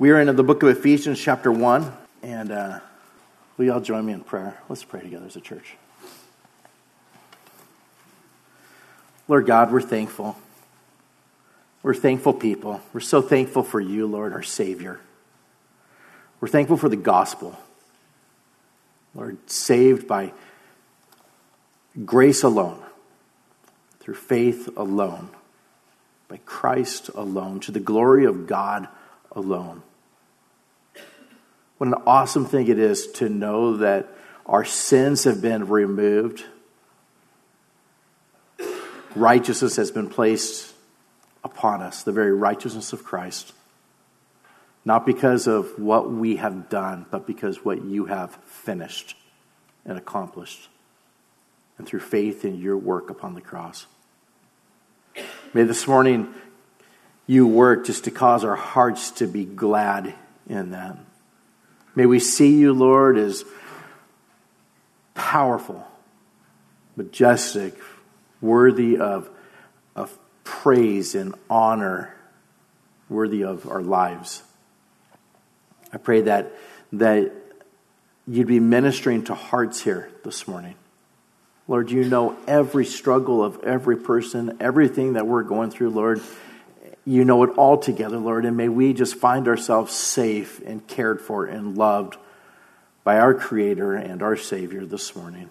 We are in the book of Ephesians, chapter 1, and uh, will you all join me in prayer? Let's pray together as a church. Lord God, we're thankful. We're thankful people. We're so thankful for you, Lord, our Savior. We're thankful for the gospel. Lord, saved by grace alone, through faith alone, by Christ alone, to the glory of God alone. What an awesome thing it is to know that our sins have been removed, righteousness has been placed upon us, the very righteousness of Christ. Not because of what we have done, but because what you have finished and accomplished. And through faith in your work upon the cross. May this morning you work just to cause our hearts to be glad in that. May we see you, Lord, as powerful, majestic, worthy of, of praise and honor, worthy of our lives. I pray that, that you'd be ministering to hearts here this morning. Lord, you know every struggle of every person, everything that we're going through, Lord. You know it all together, Lord, and may we just find ourselves safe and cared for and loved by our Creator and our Savior this morning.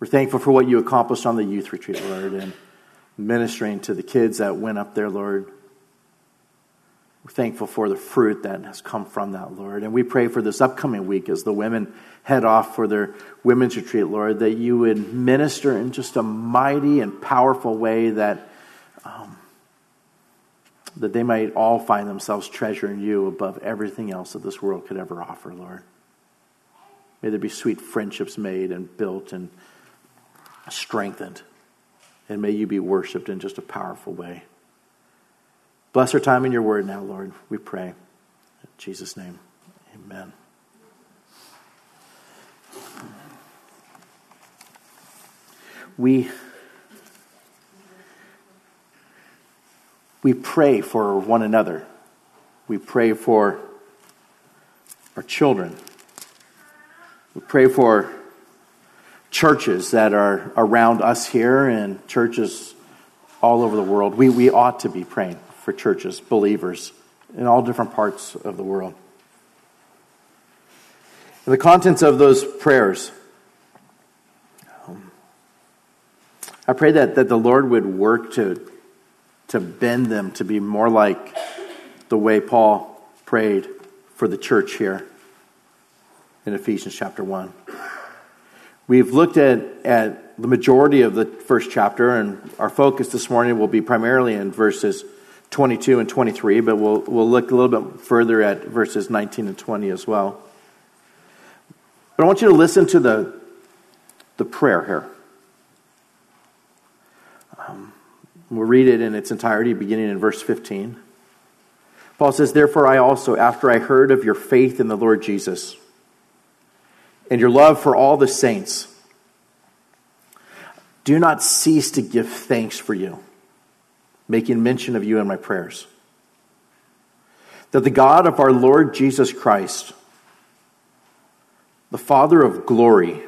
We're thankful for what you accomplished on the youth retreat, Lord, and ministering to the kids that went up there, Lord. We're thankful for the fruit that has come from that, Lord. And we pray for this upcoming week as the women head off for their women's retreat, Lord, that you would minister in just a mighty and powerful way that, um, that they might all find themselves treasuring you above everything else that this world could ever offer, Lord. May there be sweet friendships made and built and strengthened. And may you be worshiped in just a powerful way. Bless our time in your word now, Lord. We pray. In Jesus' name, amen. We, we pray for one another. We pray for our children. We pray for churches that are around us here and churches all over the world. We, we ought to be praying for churches, believers in all different parts of the world. And the contents of those prayers, um, I pray that, that the Lord would work to, to bend them to be more like the way Paul prayed for the church here in Ephesians chapter 1. We've looked at, at the majority of the first chapter, and our focus this morning will be primarily in verses 22 and 23, but we'll, we'll look a little bit further at verses 19 and 20 as well. But I want you to listen to the, the prayer here. Um, we'll read it in its entirety, beginning in verse 15. Paul says, Therefore, I also, after I heard of your faith in the Lord Jesus and your love for all the saints, do not cease to give thanks for you making mention of you in my prayers. That the God of our Lord Jesus Christ, the Father of glory,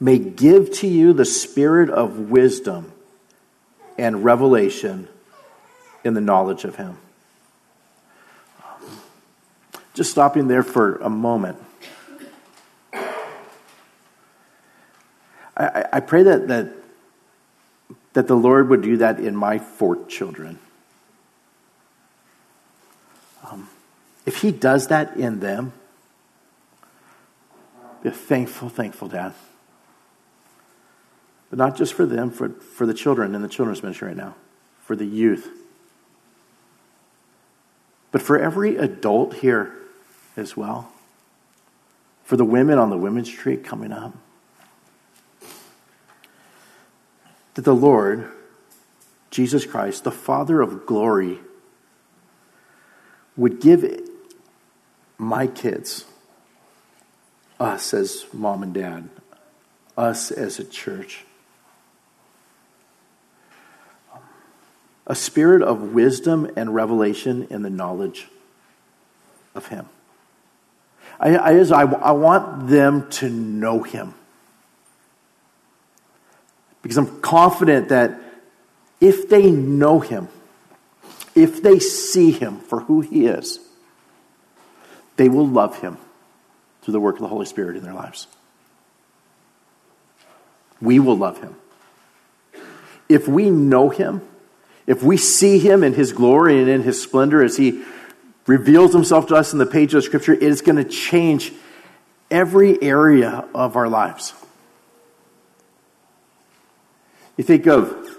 may give to you the spirit of wisdom and revelation in the knowledge of Him. Just stopping there for a moment. I, I pray that, that that the Lord would do that in my four children. Um, if He does that in them, be a thankful, thankful dad. But not just for them, for, for the children in the children's ministry right now, for the youth. But for every adult here as well, for the women on the women's retreat coming up, that the Lord, Jesus Christ, the Father of glory, would give my kids, us as mom and dad, us as a church, a spirit of wisdom and revelation in the knowledge of Him. I, I, I, I want them to know Him. Because I'm confident that if they know Him, if they see Him for who He is, they will love Him through the work of the Holy Spirit in their lives. We will love Him. If we know Him, if we see Him in His glory and in His splendor as He reveals Himself to us in the pages of Scripture, it is going to change every area of our lives. You think of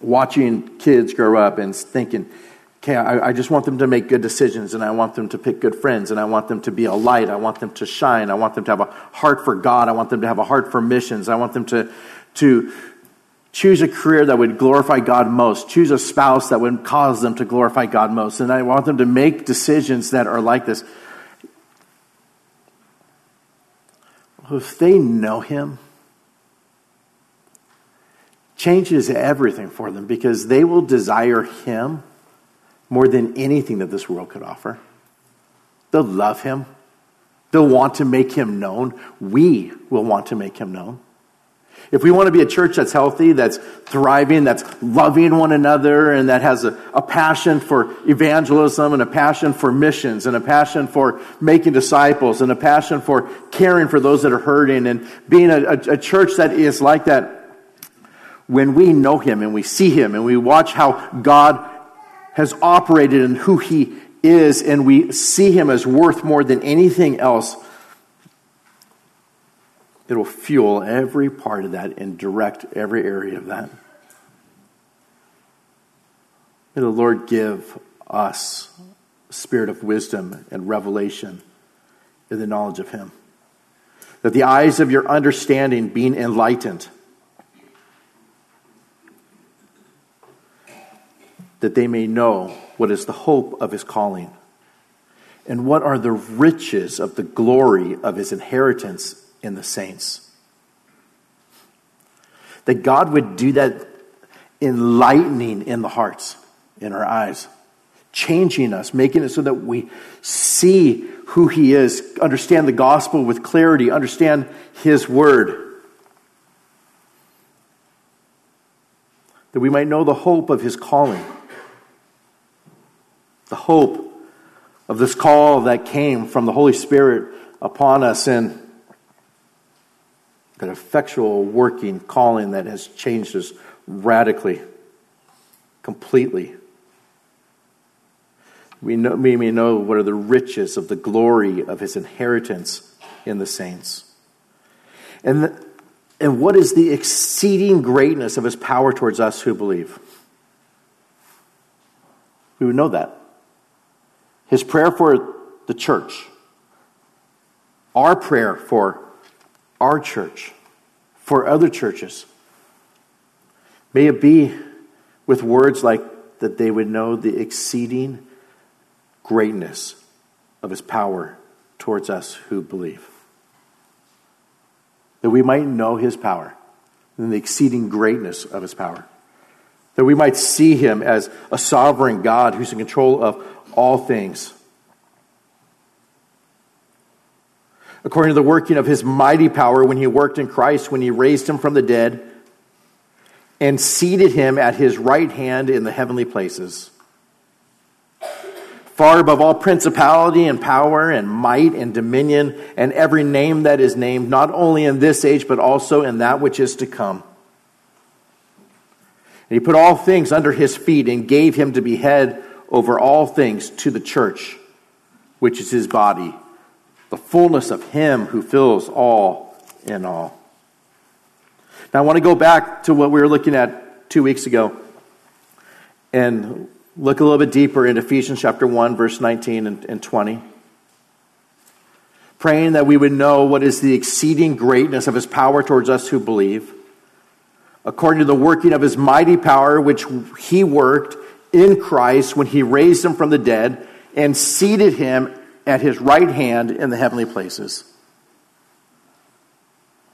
watching kids grow up and thinking, okay, I, I, just want them to make good decisions and I want them to pick good friends and I want them to be a light. I want them to shine. I want them to have a heart for God. I want them to have a heart for missions. I want them to, to choose a career that would glorify God most, choose a spouse that would cause them to glorify God most. And I want them to make decisions that are like this. If they know Him, changes everything for them because they will desire Him more than anything that this world could offer. They'll love Him. They'll want to make Him known. We will want to make Him known. If we want to be a church that's healthy, that's thriving, that's loving one another, and that has a, a, passion for evangelism, and a passion for missions, and a passion for making disciples, and a passion for caring for those that are hurting, and being a, a, a church that is like that, when we know Him and we see Him and we watch how God has operated and who He is, and we see Him as worth more than anything else, it will fuel every part of that and direct every area of that. May the Lord give us spirit of wisdom and revelation in the knowledge of Him. That the eyes of your understanding being enlightened, that they may know what is the hope of his calling and what are the riches of the glory of his inheritance in the saints. That God would do that enlightening in the hearts, in our eyes, changing us, making it so that we see who he is, understand the gospel with clarity, understand his word. That we might know the hope of his calling the hope of this call that came from the Holy Spirit upon us and that effectual working calling that has changed us radically, completely. We, know, we may know what are the riches of the glory of his inheritance in the saints. And, the, and what is the exceeding greatness of his power towards us who believe? We would know that. His prayer for the church, our prayer for our church, for other churches. May it be with words like that they would know the exceeding greatness of his power towards us who believe. That we might know his power and the exceeding greatness of his power. That we might see him as a sovereign God who's in control of all things. According to the working of his mighty power, when he worked in Christ, when he raised him from the dead and seated him at his right hand in the heavenly places, far above all principality and power and might and dominion and every name that is named, not only in this age, but also in that which is to come. And he put all things under his feet and gave him to be head over all things to the church, which is his body, the fullness of him who fills all in all. Now, I want to go back to what we were looking at two weeks ago and look a little bit deeper into Ephesians chapter 1, verse 19 and 20. Praying that we would know what is the exceeding greatness of his power towards us who believe, according to the working of his mighty power, which he worked in Christ when he raised him from the dead and seated him at his right hand in the heavenly places.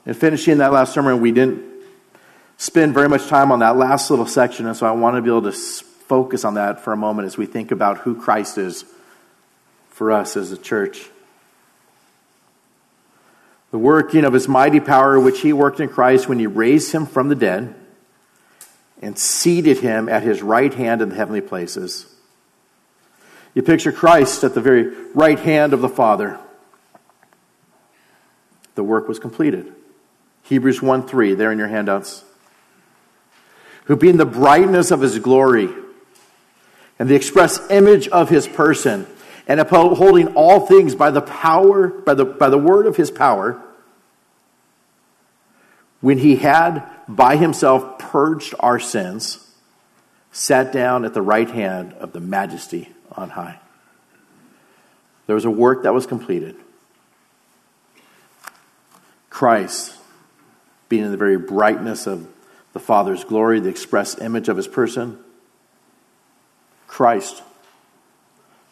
And finishing that last sermon, we didn't spend very much time on that last little section, and so I want to be able to focus on that for a moment as we think about who Christ is for us as a church. The working of his mighty power, which he worked in Christ when he raised him from the dead and seated him at his right hand in the heavenly places. You picture Christ at the very right hand of the Father. The work was completed. Hebrews 1 3, there in your handouts. Who being the brightness of his glory and the express image of his person, and upholding all things by the power, by the, by the word of his power, when he had by himself purged our sins, sat down at the right hand of the majesty on high. There was a work that was completed. Christ, being in the very brightness of the Father's glory, the express image of his person, Christ,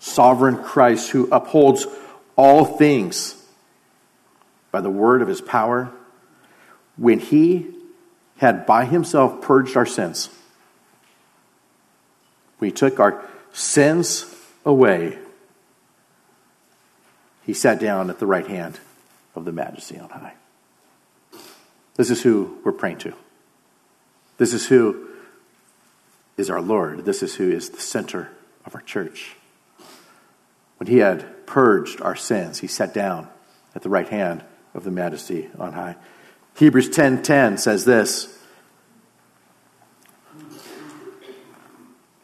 sovereign Christ, who upholds all things by the word of his power, when he had by himself purged our sins, we took our sins away, he sat down at the right hand of the majesty on high. This is who we're praying to. This is who is our Lord. This is who is the center of our church. When he had purged our sins, he sat down at the right hand of the majesty on high. Hebrews 10:10 says this,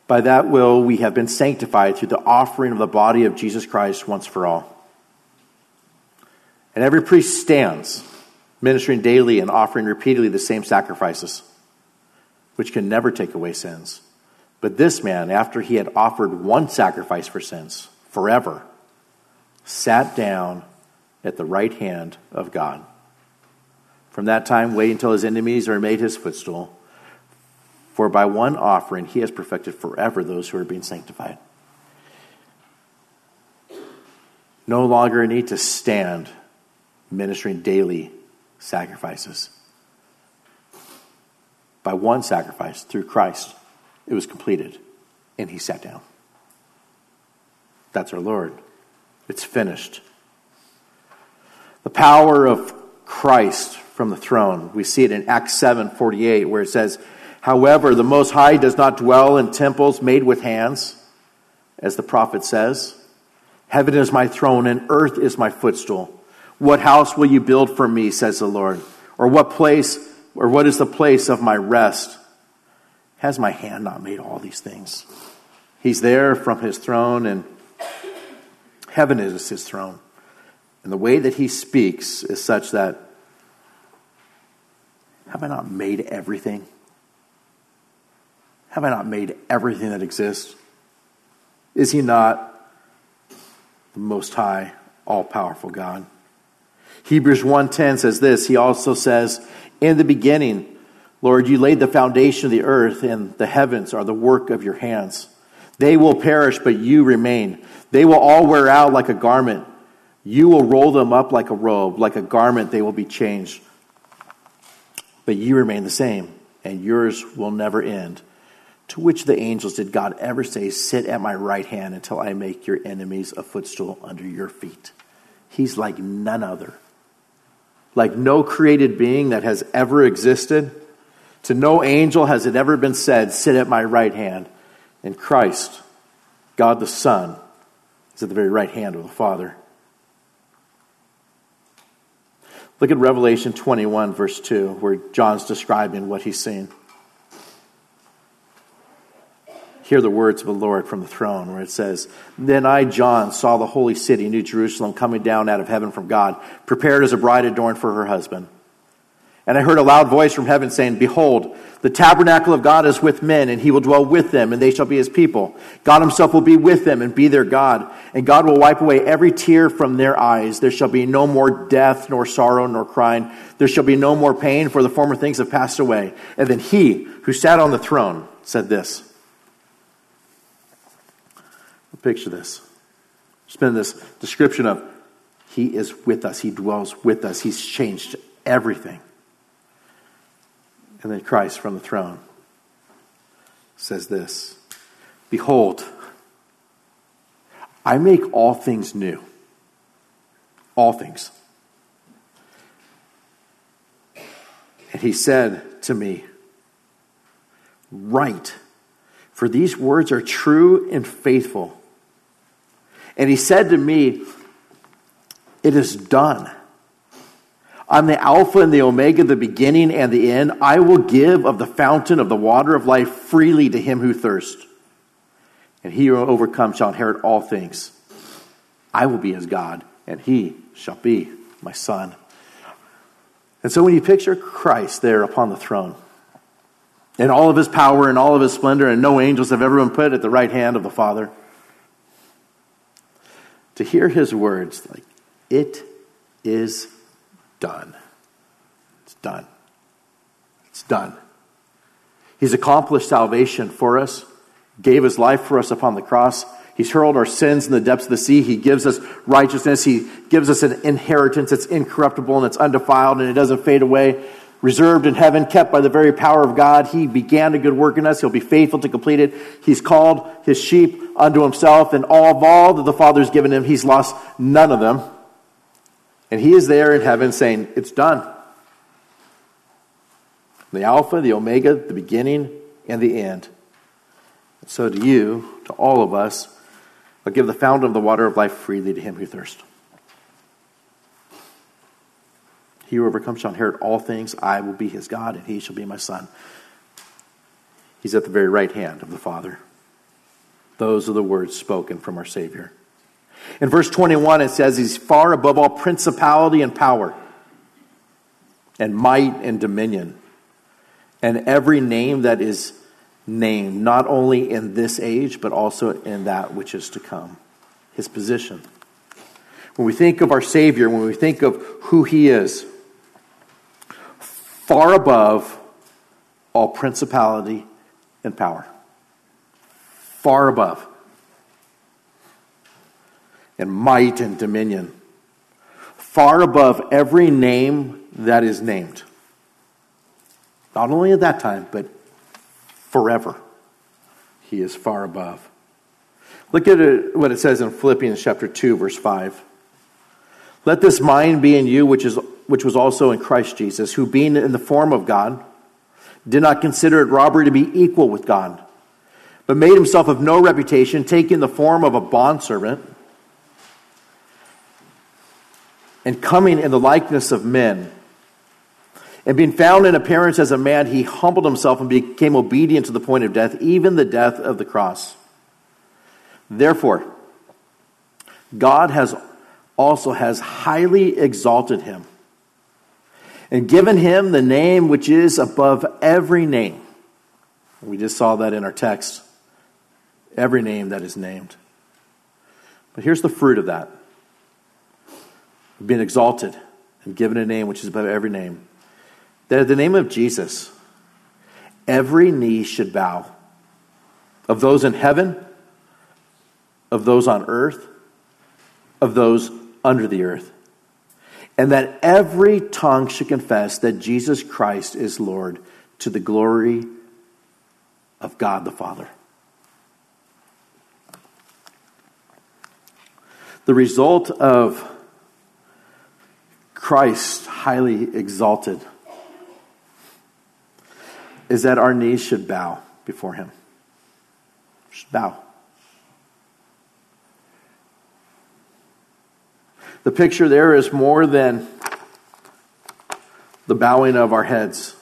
By that will we have been sanctified through the offering of the body of Jesus Christ once for all. And every priest stands, ministering daily and offering repeatedly the same sacrifices, which can never take away sins. But this man, after he had offered one sacrifice for sins forever, sat down at the right hand of God. From that time, wait until his enemies are made his footstool. For by one offering he has perfected forever those who are being sanctified. No longer a need to stand ministering daily sacrifices. By one sacrifice through Christ, it was completed, and he sat down. That's our Lord. It's finished. The power of Christ from the throne. We see it in Acts 7 48, where it says, However, the Most High does not dwell in temples made with hands, as the prophet says. Heaven is my throne and earth is my footstool. What house will you build for me, says the Lord? Or what place, or what is the place of my rest? Has my hand not made all these things? He's there from his throne, and heaven is his throne. And the way that he speaks is such that, have I not made everything? Have I not made everything that exists? Is he not the most high, all powerful God? Hebrews 1:10 says this, he also says, "In the beginning, Lord, you laid the foundation of the earth and the heavens are the work of your hands. They will perish, but you remain. They will all wear out like a garment. You will roll them up like a robe, like a garment they will be changed. But you remain the same, and yours will never end." To which the angels did God ever say, Sit at my right hand until I make your enemies a footstool under your feet? He's like none other. Like no created being that has ever existed. To no angel has it ever been said, Sit at my right hand. And Christ, God the Son, is at the very right hand of the Father. Look at Revelation 21, verse 2, where John's describing what he's seen hear the words of the Lord from the throne, where it says, Then I, John, saw the holy city, New Jerusalem, coming down out of heaven from God, prepared as a bride adorned for her husband. And I heard a loud voice from heaven saying, Behold, the tabernacle of God is with men, and he will dwell with them, and they shall be his people. God himself will be with them and be their God. And God will wipe away every tear from their eyes. There shall be no more death, nor sorrow, nor crying. There shall be no more pain, for the former things have passed away. And then he who sat on the throne said this Picture this. Spend this description of He is with us, He dwells with us, He's changed everything. And then Christ from the throne says this Behold, I make all things new. All things. And he said to me, Write, for these words are true and faithful. And he said to me, It is done. I'm the Alpha and the Omega, the beginning and the end. I will give of the fountain of the water of life freely to him who thirsts. And he who overcomes shall inherit all things. I will be his God, and he shall be my son. And so when you picture Christ there upon the throne, in all of his power and all of his splendor, and no angels have ever been put at the right hand of the Father, to hear his words like, it is done. It's done. It's done. He's accomplished salvation for us, gave his life for us upon the cross. He's hurled our sins in the depths of the sea. He gives us righteousness. He gives us an inheritance that's incorruptible and it's undefiled and it doesn't fade away. Reserved in heaven, kept by the very power of God. He began a good work in us. He'll be faithful to complete it. He's called his sheep unto himself, and all of all that the Father's given him, he's lost none of them. And he is there in heaven saying, It's done. The Alpha, the Omega, the beginning, and the end. So to you, to all of us, I'll give the fountain of the water of life freely to him who thirsts. He who overcomes shall inherit all things. I will be his God, and he shall be my son. He's at the very right hand of the Father. Those are the words spoken from our Savior. In verse 21, it says he's far above all principality and power, and might and dominion, and every name that is named, not only in this age, but also in that which is to come. His position. When we think of our Savior, when we think of who He is, far above all principality and power. Far above and might and dominion, far above every name that is named. Not only at that time, but forever. He is far above. Look at it, what it says in Philippians chapter 2, verse 5. Let this mind be in you, which, is, which was also in Christ Jesus, who being in the form of God, did not consider it robbery to be equal with God, but made himself of no reputation, taking the form of a bondservant and coming in the likeness of men. And being found in appearance as a man, he humbled himself and became obedient to the point of death, even the death of the cross. Therefore, God has also has highly exalted him and given him the name which is above every name. We just saw that in our text. Every name that is named. But here's the fruit of that being exalted and given a name which is above every name. That at the name of Jesus, every knee should bow of those in heaven, of those on earth, of those under the earth. And that every tongue should confess that Jesus Christ is Lord to the glory of God the Father. The result of Christ highly exalted is that our knees should bow before him. Should bow. The picture there is more than the bowing of our heads.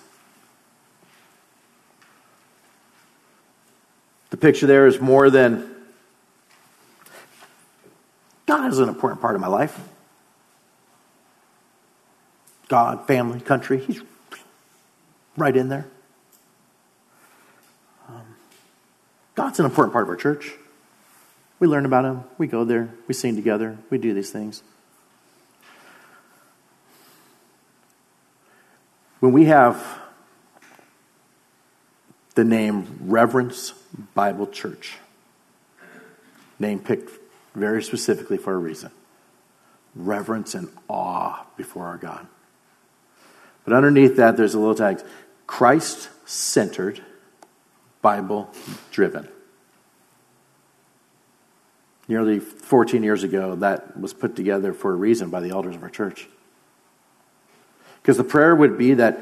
The picture there is more than God is an important part of my life. God, family, country. He's right in there. Um, God's an important part of our church. We learn about Him. We go there. We sing together. We do these things. When we have the name Reverence Bible Church, name picked very specifically for a reason reverence and awe before our God. But underneath that, there's a little tag Christ centered, Bible driven. nearly 14 years ago, that was put together for a reason by the elders of our church. Because the prayer would be that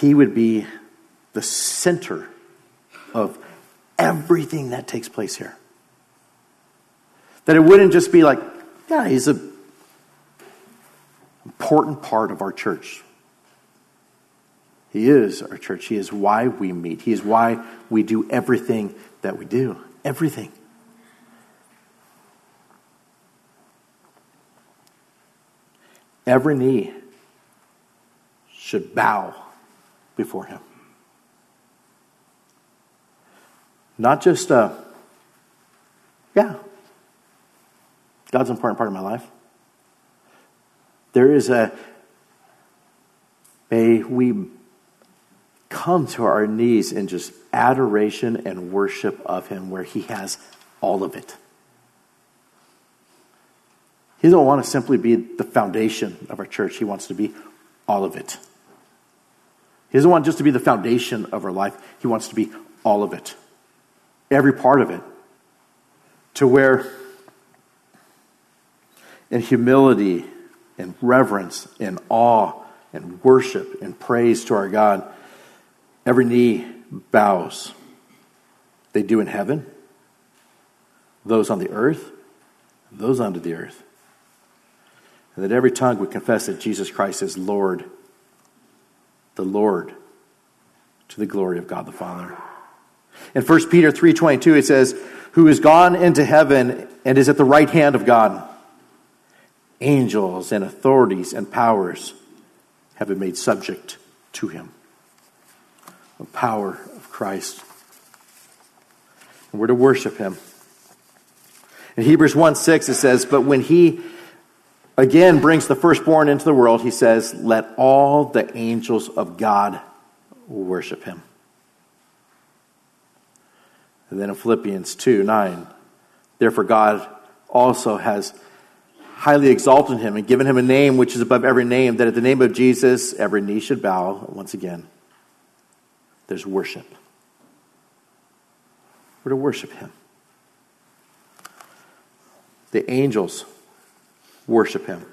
he would be the center of everything that takes place here. That it wouldn't just be like, yeah, he's an important part of our church. He is our church. He is why we meet. He is why we do everything that we do. Everything. Every knee should bow before him. Not just, uh, yeah, God's an important part of my life. There is a, may we come to our knees in just adoration and worship of Him where He has all of it. He doesn't want to simply be the foundation of our church, He wants to be all of it. He doesn't want just to be the foundation of our life, He wants to be all of it, every part of it. To where in humility and reverence and awe and worship and praise to our God, every knee bows. They do in heaven, those on the earth, those under the earth. And that every tongue would confess that Jesus Christ is Lord, the Lord, to the glory of God the Father. In 1 Peter 3.22 it says, Who is gone into heaven and is at the right hand of God angels and authorities and powers have been made subject to him. The power of Christ. And we're to worship him. In Hebrews 1 6, it says, But when he again brings the firstborn into the world, he says, Let all the angels of God worship him. And then in Philippians 2 9, therefore God also has highly exalted him and given him a name which is above every name, that at the name of Jesus every knee should bow. Once again, there's worship. We're to worship him. The angels worship him.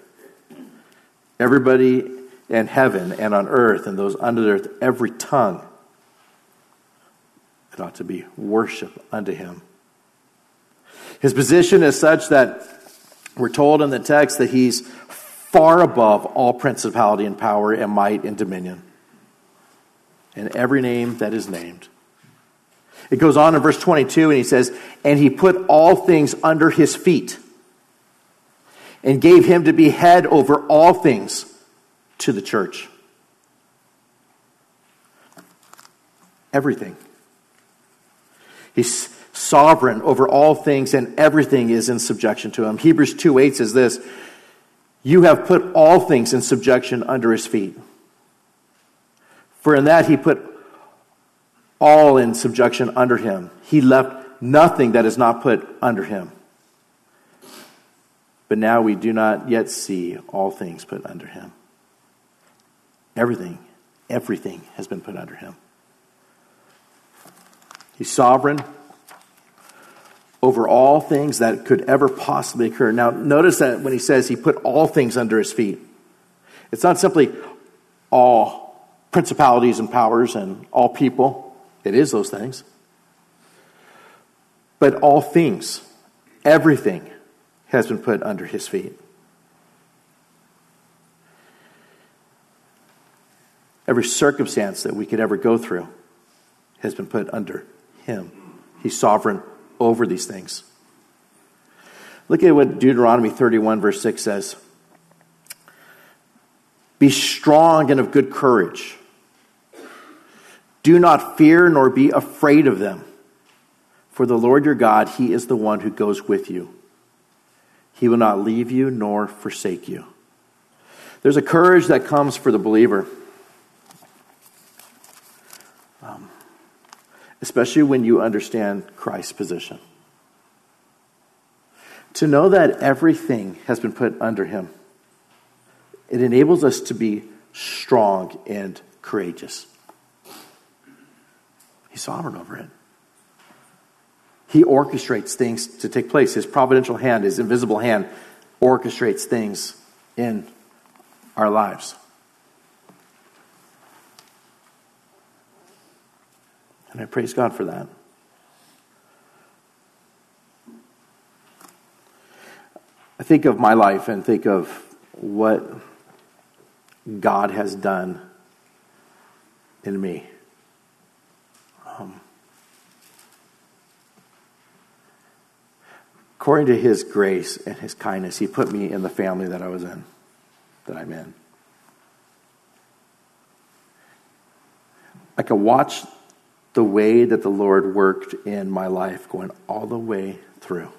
Everybody in heaven and on earth and those under the earth, every tongue, it ought to be worship unto him. His position is such that we're told in the text that he's far above all principality and power and might and dominion. And every name that is named. It goes on in verse 22 and he says, And he put all things under his feet and gave him to be head over all things to the church. Everything. He's sovereign over all things, and everything is in subjection to him. Hebrews 2 8 says this You have put all things in subjection under his feet. For in that he put all in subjection under him. He left nothing that is not put under him. But now we do not yet see all things put under him. Everything, everything has been put under him. He's sovereign over all things that could ever possibly occur. Now, notice that when he says he put all things under his feet, it's not simply all principalities and powers and all people, it is those things, but all things, everything has been put under his feet. Every circumstance that we could ever go through has been put under him. He's sovereign over these things. Look at what Deuteronomy 31, verse 6 says Be strong and of good courage. Do not fear nor be afraid of them. For the Lord your God, He is the one who goes with you. He will not leave you nor forsake you. There's a courage that comes for the believer. Um, especially when you understand Christ's position. To know that everything has been put under him, it enables us to be strong and courageous. He's sovereign over it. He orchestrates things to take place. His providential hand, his invisible hand, orchestrates things in our lives. And I praise God for that. I think of my life and think of what God has done in me. According to His grace and His kindness, He put me in the family that I was in, that I'm in. I can watch the way that the Lord worked in my life going all the way through.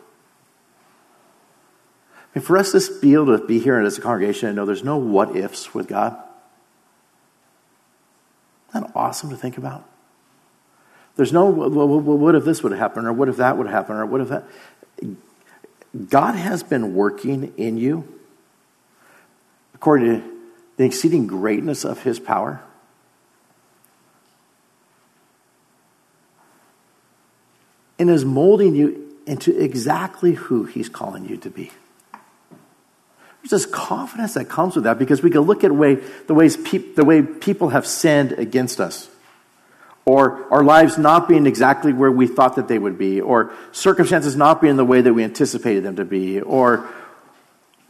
I mean, for us to be able to be here as a congregation and know there's no what ifs with God, isn't that awesome to think about? There's no, well, what if this would happen, or what if that would happen, or what if that. God has been working in you according to the exceeding greatness of his power. And is molding you into exactly who he's calling you to be. There's this confidence that comes with that because we can look at way, the, ways the way people have sinned against us, or our lives not being exactly where we thought that they would be, or circumstances not being the way that we anticipated them to be, or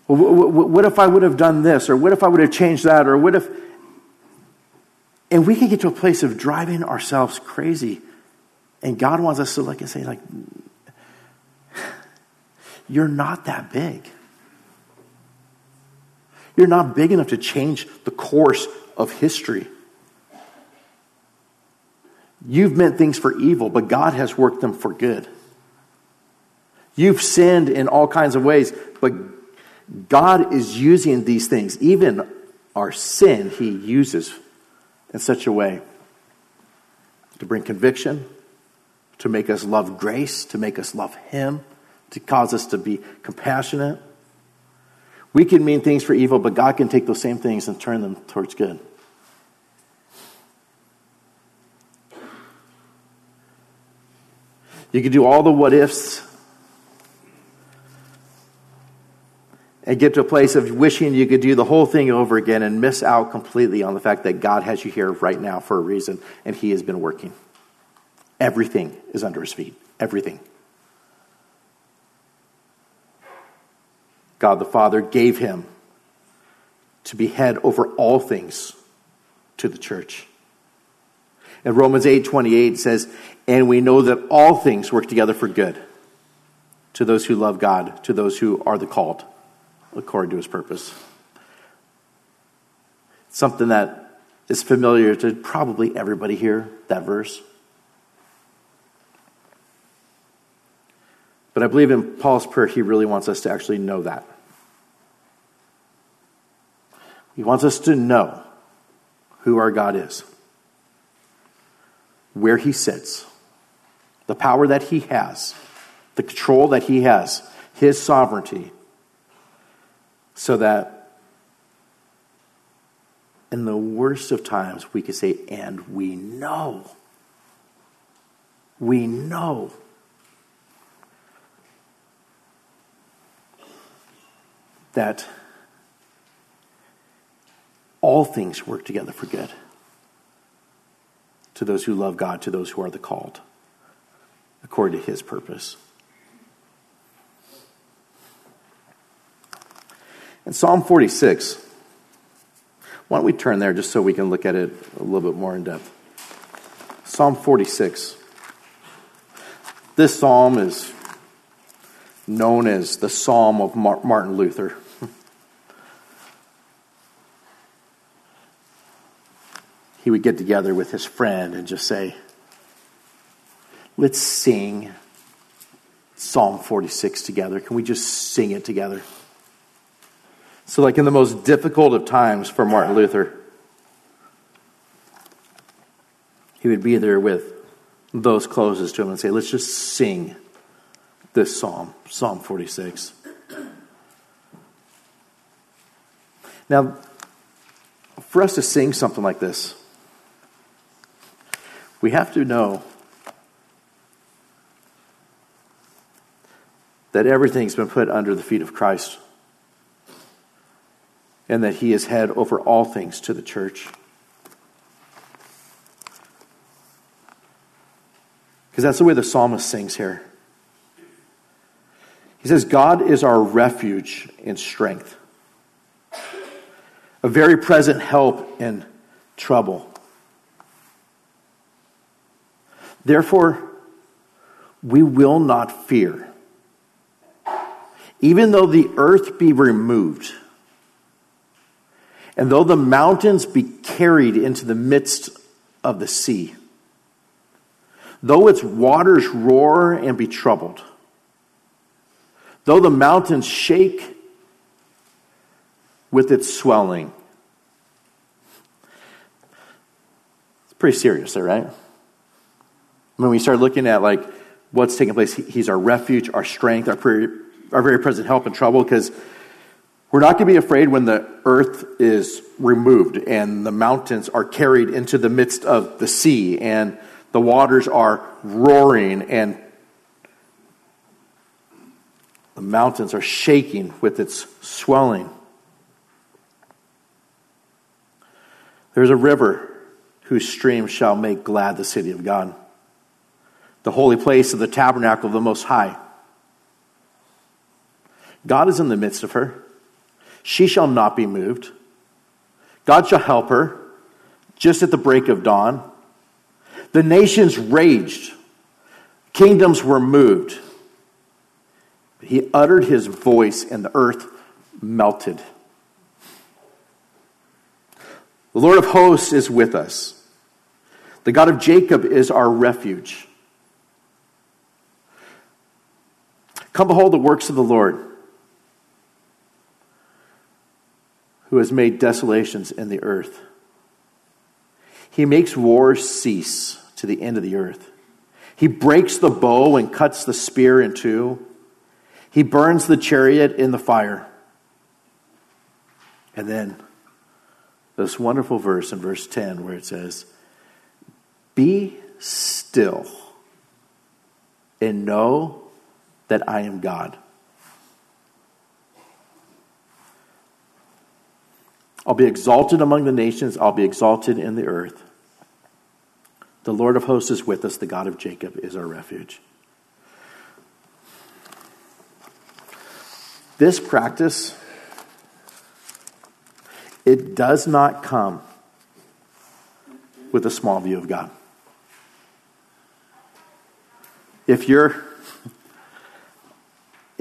what if I would have done this, or what if I would have changed that, or what if. And we can get to a place of driving ourselves crazy. And God wants us to look and say, like, you're not that big. You're not big enough to change the course of history. You've meant things for evil, but God has worked them for good. You've sinned in all kinds of ways, but God is using these things. Even our sin, He uses in such a way to bring conviction, to make us love grace, to make us love Him, to cause us to be compassionate. We can mean things for evil, but God can take those same things and turn them towards good. You can do all the what ifs and get to a place of wishing you could do the whole thing over again and miss out completely on the fact that God has you here right now for a reason and He has been working. Everything is under His feet. Everything. God the Father gave him to be head over all things to the church. And Romans 8 28 says, And we know that all things work together for good to those who love God, to those who are the called according to his purpose. Something that is familiar to probably everybody here, that verse. But I believe in Paul's prayer, he really wants us to actually know that. He wants us to know who our God is, where he sits, the power that he has, the control that he has, his sovereignty, so that in the worst of times we can say, and we know. We know that all things work together for good to those who love God, to those who are the called, according to his purpose. In Psalm 46, why don't we turn there just so we can look at it a little bit more in depth? Psalm 46. This psalm is known as the Psalm of Martin Luther. He would get together with his friend and just say, Let's sing Psalm 46 together. Can we just sing it together? So, like in the most difficult of times for Martin Luther, he would be there with those closest to him and say, Let's just sing this psalm, Psalm 46. Now, for us to sing something like this, we have to know that everything's been put under the feet of Christ and that he is head over all things to the church. Because that's the way the psalmist sings here. He says, God is our refuge and strength, a very present help in trouble. Therefore, we will not fear. Even though the earth be removed, and though the mountains be carried into the midst of the sea, though its waters roar and be troubled, though the mountains shake with its swelling. It's pretty serious there, right? When we start looking at like what's taking place, he's our refuge, our strength, our, pre, our very present help in trouble, because we're not going to be afraid when the earth is removed and the mountains are carried into the midst of the sea and the waters are roaring and the mountains are shaking with its swelling. There's a river whose streams shall make glad the city of God, the holy place of the tabernacle of the Most High. God is in the midst of her. She shall not be moved. God shall help her just at the break of dawn. The nations raged, kingdoms were moved. He uttered his voice, and the earth melted. The Lord of hosts is with us. The God of Jacob is our refuge. Come behold the works of the Lord who has made desolations in the earth. He makes wars cease to the end of the earth. He breaks the bow and cuts the spear in two. He burns the chariot in the fire. And then this wonderful verse in verse 10 where it says, Be still and know that I am God. I'll be exalted among the nations, I'll be exalted in the earth. The Lord of hosts is with us, the God of Jacob is our refuge. This practice, it does not come with a small view of God. If you're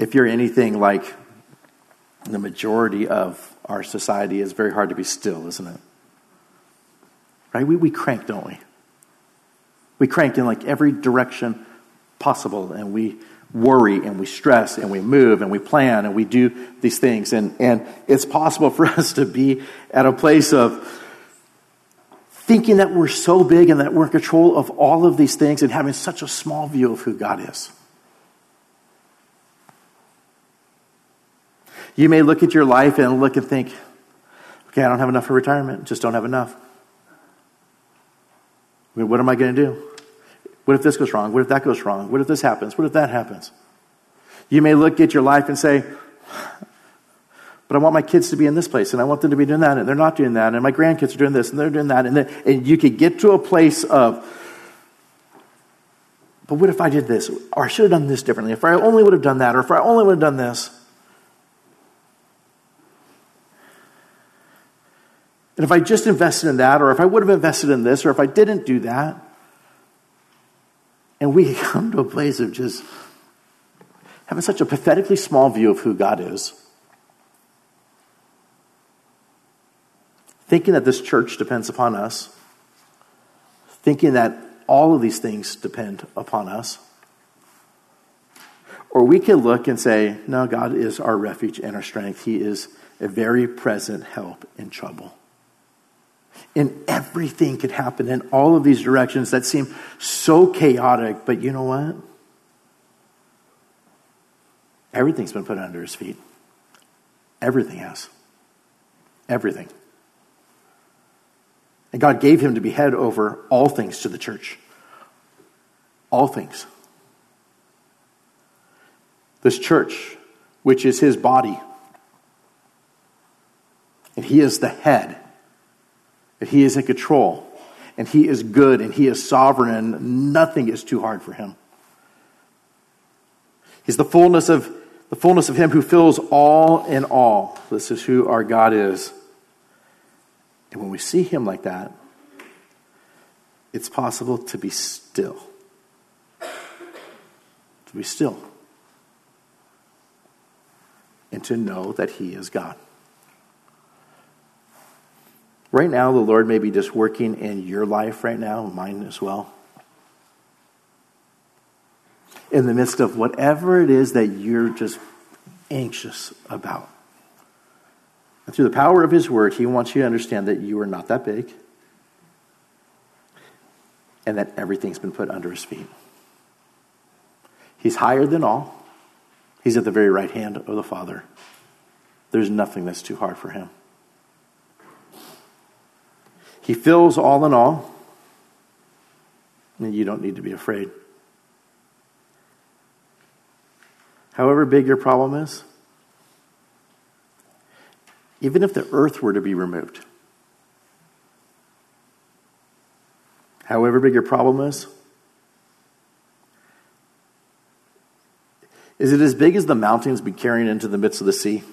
if you're anything like the majority of our society, it's very hard to be still, isn't it? Right? We, we crank, don't we? We crank in like every direction possible, and we worry and we stress and we move and we plan and we do these things. And, and it's possible for us to be at a place of thinking that we're so big and that we're in control of all of these things and having such a small view of who God is. You may look at your life and look and think, okay, I don't have enough for retirement, just don't have enough. I mean, what am I going to do? What if this goes wrong? What if that goes wrong? What if this happens? What if that happens? You may look at your life and say, but I want my kids to be in this place and I want them to be doing that and they're not doing that and my grandkids are doing this and they're doing that and, then, and you could get to a place of but what if I did this or I should have done this differently if I only would have done that or if I only would have done this And if I just invested in that, or if I would have invested in this, or if I didn't do that, and we come to a place of just having such a pathetically small view of who God is, thinking that this church depends upon us, thinking that all of these things depend upon us. Or we can look and say, no, God is our refuge and our strength. He is a very present help in trouble. And everything could happen in all of these directions that seem so chaotic, but you know what? Everything's been put under his feet. Everything has. Everything. And God gave him to be head over all things to the church. All things. this church, which is his body. And he is the head. And he is in control. And he is good and he is sovereign and nothing is too hard for him. He's the fullness of the fullness of him who fills all in all. This is who our God is. And when we see him like that, it's possible to be still. To be still. And to know that he is God. Right now, the Lord may be just working in your life right now, mine as well. In the midst of whatever it is that you're just anxious about. And through the power of His Word, He wants you to understand that you are not that big and that everything's been put under His feet. He's higher than all, He's at the very right hand of the Father. There's nothing that's too hard for Him. He fills all in all, and you don't need to be afraid. However big your problem is, even if the earth were to be removed, however big your problem is, is it as big as the mountains be carrying into the midst of the sea?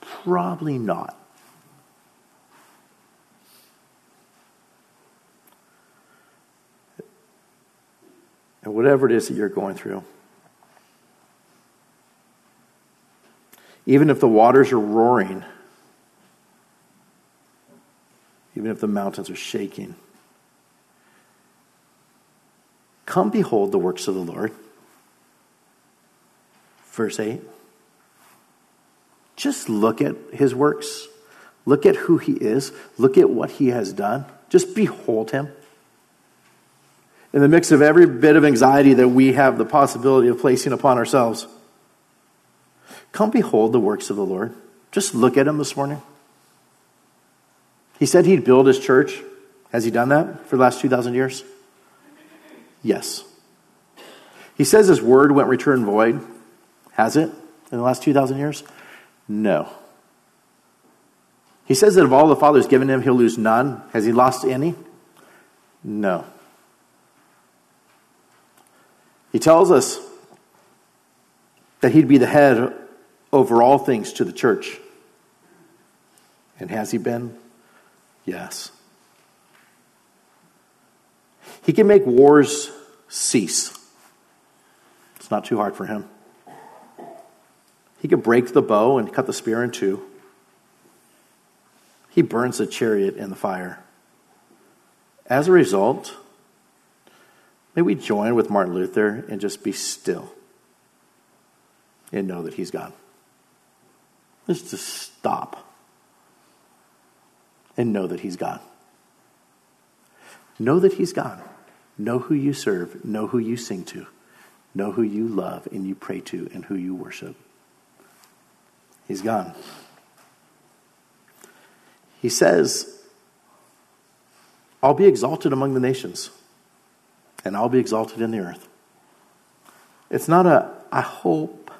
Probably not. And whatever it is that you're going through, even if the waters are roaring, even if the mountains are shaking, come behold the works of the Lord. Verse 8. Just look at his works. Look at who he is. Look at what he has done. Just behold him in the mix of every bit of anxiety that we have the possibility of placing upon ourselves. Come behold the works of the Lord. Just look at him this morning. He said he'd build his church. Has he done that for the last 2,000 years? Yes. He says his word went return void. Has it in the last 2,000 years? No. He says that of all the Father's given him, he'll lose none. Has he lost any? No. He tells us that he'd be the head over all things to the church. And has he been? Yes. He can make wars cease. It's not too hard for him. He can break the bow and cut the spear in two. He burns the chariot in the fire. As a result, May we join with Martin Luther and just be still and know that he's God. Just stop and know that he's God. Know that he's God. Know who you serve. Know who you sing to. Know who you love and you pray to and who you worship. He's God. He says, I'll be exalted among the nations and I'll be exalted in the earth. It's not a, I hope.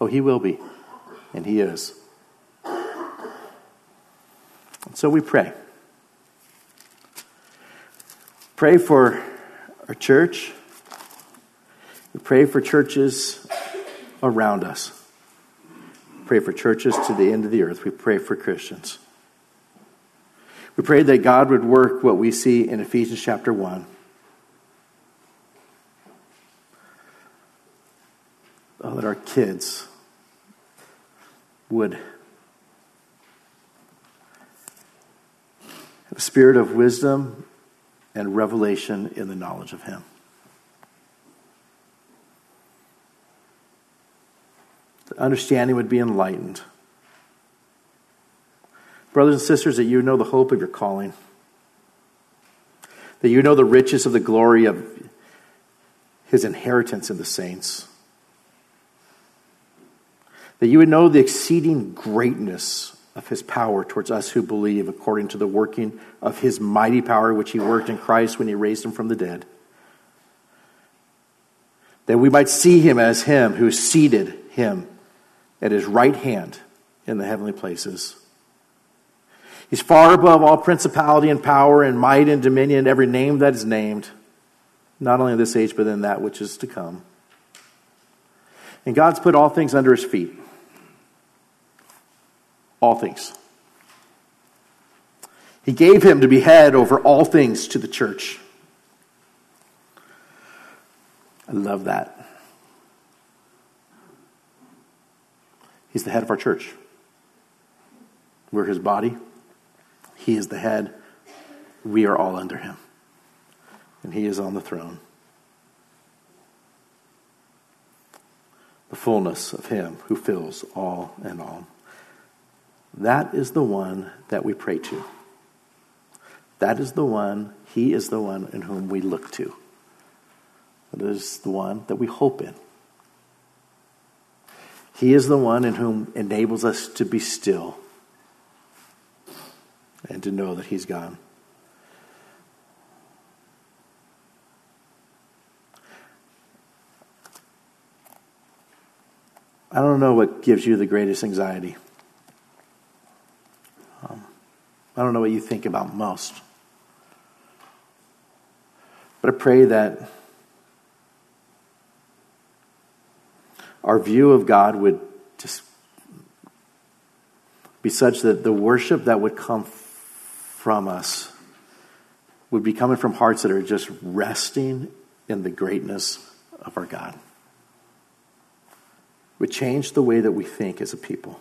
Oh, he will be. And he is. And so we pray. Pray for our church. We pray for churches around us. Pray for churches to the end of the earth. We pray for Christians. We pray that God would work what we see in Ephesians chapter 1 uh, that our kids would have a spirit of wisdom and revelation in the knowledge of Him. The understanding would be enlightened. Brothers and sisters, that you know the hope of your calling, that you know the riches of the glory of His inheritance in the saints that you would know the exceeding greatness of his power towards us who believe, according to the working of his mighty power, which he worked in Christ when he raised him from the dead. that we might see him as him who seated him at his right hand in the heavenly places. He's far above all principality and power and might and dominion, every name that is named, not only in this age, but in that which is to come. And God's put all things under his feet. All things. He gave him to be head over all things to the church. I love that. He's the head of our church. We're his body. He is the head. We are all under him. And he is on the throne. The fullness of him who fills all and all. That is the one that we pray to. That is the one, he is the one in whom we look to. That is the one that we hope in. He is the one in whom enables us to be still and to know that He's gone. I don't know what gives you the greatest anxiety. Um, I don't know what you think about most. But I pray that our view of God would just be such that the worship that would come from us would be coming from hearts that are just resting in the greatness of our God. Would change the way that we think as a people.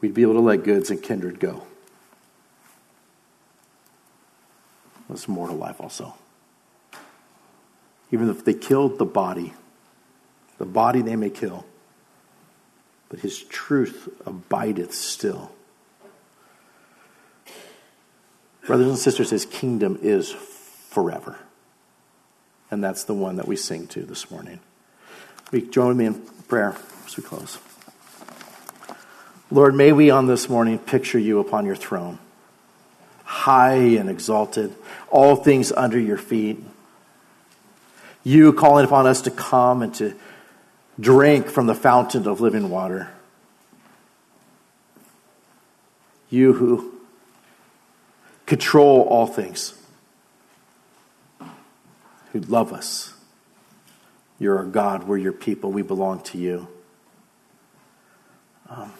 We'd be able to let goods and kindred go. That's mortal life also even if they killed the body. The body they may kill, but his truth abideth still. Brothers and sisters, his kingdom is forever. And that's the one that we sing to this morning. We join me in prayer as we close. Lord, may we on this morning picture you upon your throne, high and exalted, all things under your feet you calling upon us to come and to drink from the fountain of living water. You who control all things, who love us. You're our God. We're your people. We belong to you. Um,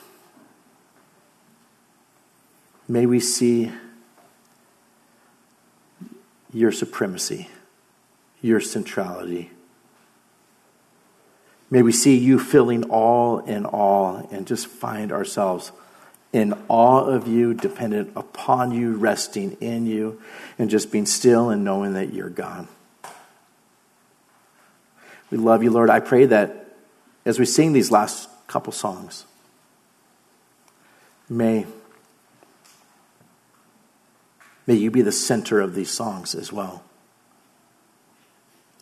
may we see your supremacy your centrality. May we see you filling all in all and just find ourselves in awe of you, dependent upon you, resting in you, and just being still and knowing that you're God. We love you, Lord. I pray that as we sing these last couple songs, may, may you be the center of these songs as well.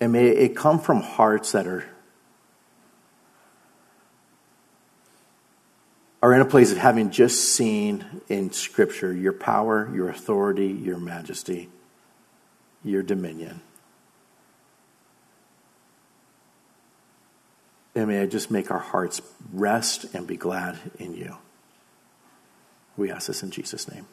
And may it come from hearts that are, are in a place of having just seen in Scripture your power, your authority, your majesty, your dominion. And may it just make our hearts rest and be glad in you. We ask this in Jesus' name.